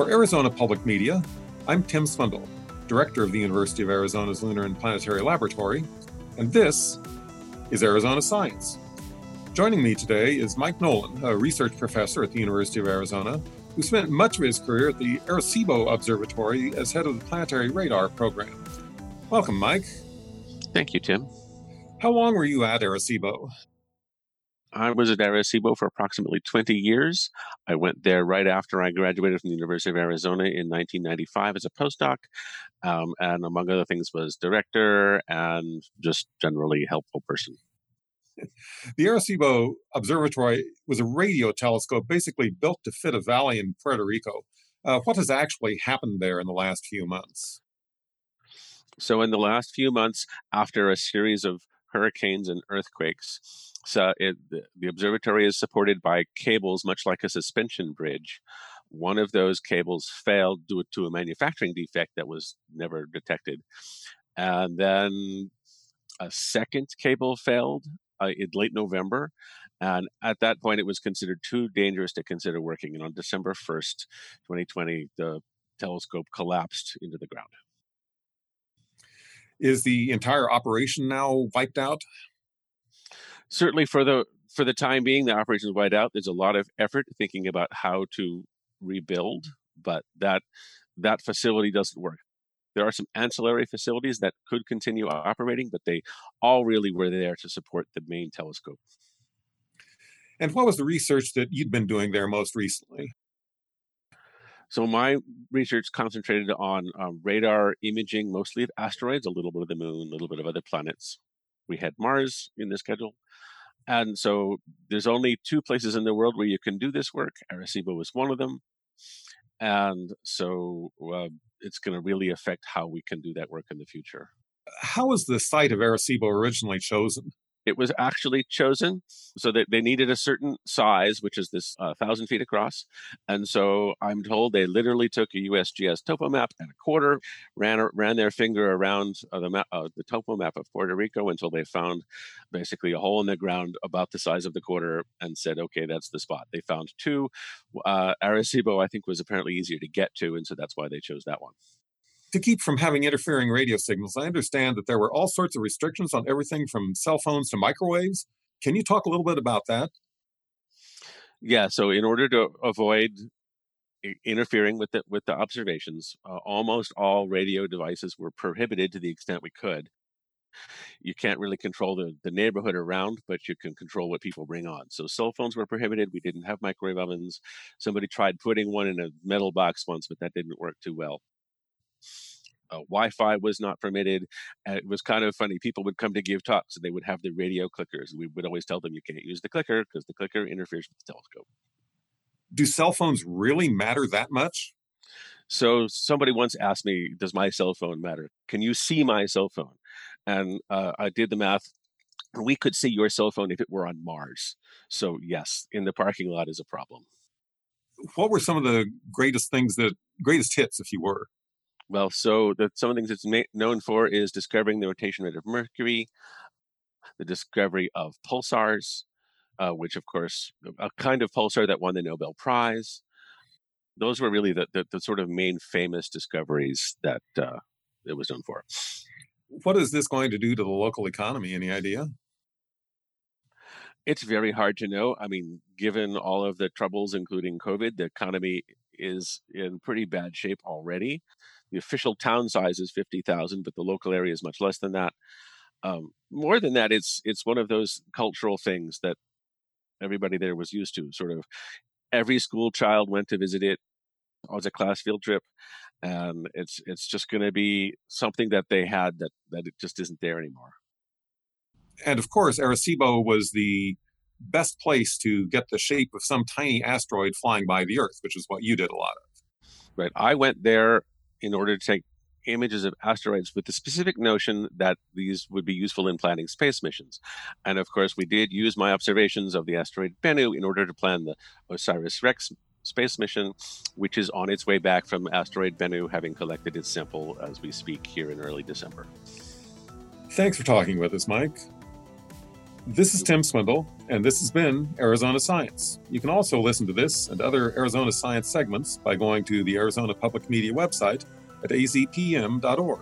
For Arizona Public Media, I'm Tim Swindle, Director of the University of Arizona's Lunar and Planetary Laboratory, and this is Arizona Science. Joining me today is Mike Nolan, a research professor at the University of Arizona, who spent much of his career at the Arecibo Observatory as head of the Planetary Radar Program. Welcome, Mike. Thank you, Tim. How long were you at Arecibo? I was at Arecibo for approximately 20 years. I went there right after I graduated from the University of Arizona in 1995 as a postdoc, um, and among other things, was director and just generally helpful person. The Arecibo Observatory was a radio telescope basically built to fit a valley in Puerto Rico. Uh, what has actually happened there in the last few months? So, in the last few months, after a series of hurricanes and earthquakes, so it, the observatory is supported by cables, much like a suspension bridge. One of those cables failed due to a manufacturing defect that was never detected. And then a second cable failed uh, in late November. And at that point, it was considered too dangerous to consider working. And on December 1st, 2020, the telescope collapsed into the ground. Is the entire operation now wiped out? Certainly for the for the time being, the operation is wiped out. There's a lot of effort thinking about how to rebuild, but that that facility doesn't work. There are some ancillary facilities that could continue operating, but they all really were there to support the main telescope. And what was the research that you'd been doing there most recently? So my research concentrated on um, radar imaging, mostly of asteroids, a little bit of the moon, a little bit of other planets. We had Mars in the schedule, and so there's only two places in the world where you can do this work. Arecibo is one of them. And so uh, it's going to really affect how we can do that work in the future. How was the site of Arecibo originally chosen? It was actually chosen so that they needed a certain size, which is this uh, thousand feet across. And so I'm told they literally took a USGS topo map and a quarter, ran ran their finger around uh, the map, uh, the topo map of Puerto Rico until they found basically a hole in the ground about the size of the quarter, and said, "Okay, that's the spot." They found two. Uh, Arecibo, I think, was apparently easier to get to, and so that's why they chose that one to keep from having interfering radio signals, I understand that there were all sorts of restrictions on everything from cell phones to microwaves. Can you talk a little bit about that? Yeah, so in order to avoid interfering with the with the observations, uh, almost all radio devices were prohibited to the extent we could. You can't really control the, the neighborhood around, but you can control what people bring on. So cell phones were prohibited. We didn't have microwave ovens. Somebody tried putting one in a metal box once, but that didn't work too well uh, Wi-Fi was not permitted. And it was kind of funny. People would come to give talks, and they would have the radio clickers. We would always tell them you can't use the clicker because the clicker interferes with the telescope. Do cell phones really matter that much? So somebody once asked me, "Does my cell phone matter? Can you see my cell phone?" And uh, I did the math. We could see your cell phone if it were on Mars. So yes, in the parking lot is a problem. What were some of the greatest things that greatest hits, if you were? Well, so the, some of the things it's ma- known for is discovering the rotation rate of Mercury, the discovery of pulsars, uh, which, of course, a kind of pulsar that won the Nobel Prize. Those were really the, the, the sort of main famous discoveries that uh, it was known for. What is this going to do to the local economy? Any idea? It's very hard to know. I mean, given all of the troubles, including COVID, the economy is in pretty bad shape already. The official town size is 50,000, but the local area is much less than that. Um, more than that, it's it's one of those cultural things that everybody there was used to. Sort of every school child went to visit it. It was a class field trip, and it's it's just going to be something that they had that that it just isn't there anymore. And of course, Arecibo was the best place to get the shape of some tiny asteroid flying by the Earth, which is what you did a lot of. Right. I went there in order to take images of asteroids with the specific notion that these would be useful in planning space missions. And of course, we did use my observations of the asteroid Bennu in order to plan the OSIRIS REx space mission, which is on its way back from asteroid Bennu, having collected its sample as we speak here in early December. Thanks for talking with us, Mike. This is Tim Swindle, and this has been Arizona Science. You can also listen to this and other Arizona Science segments by going to the Arizona Public Media website at azpm.org.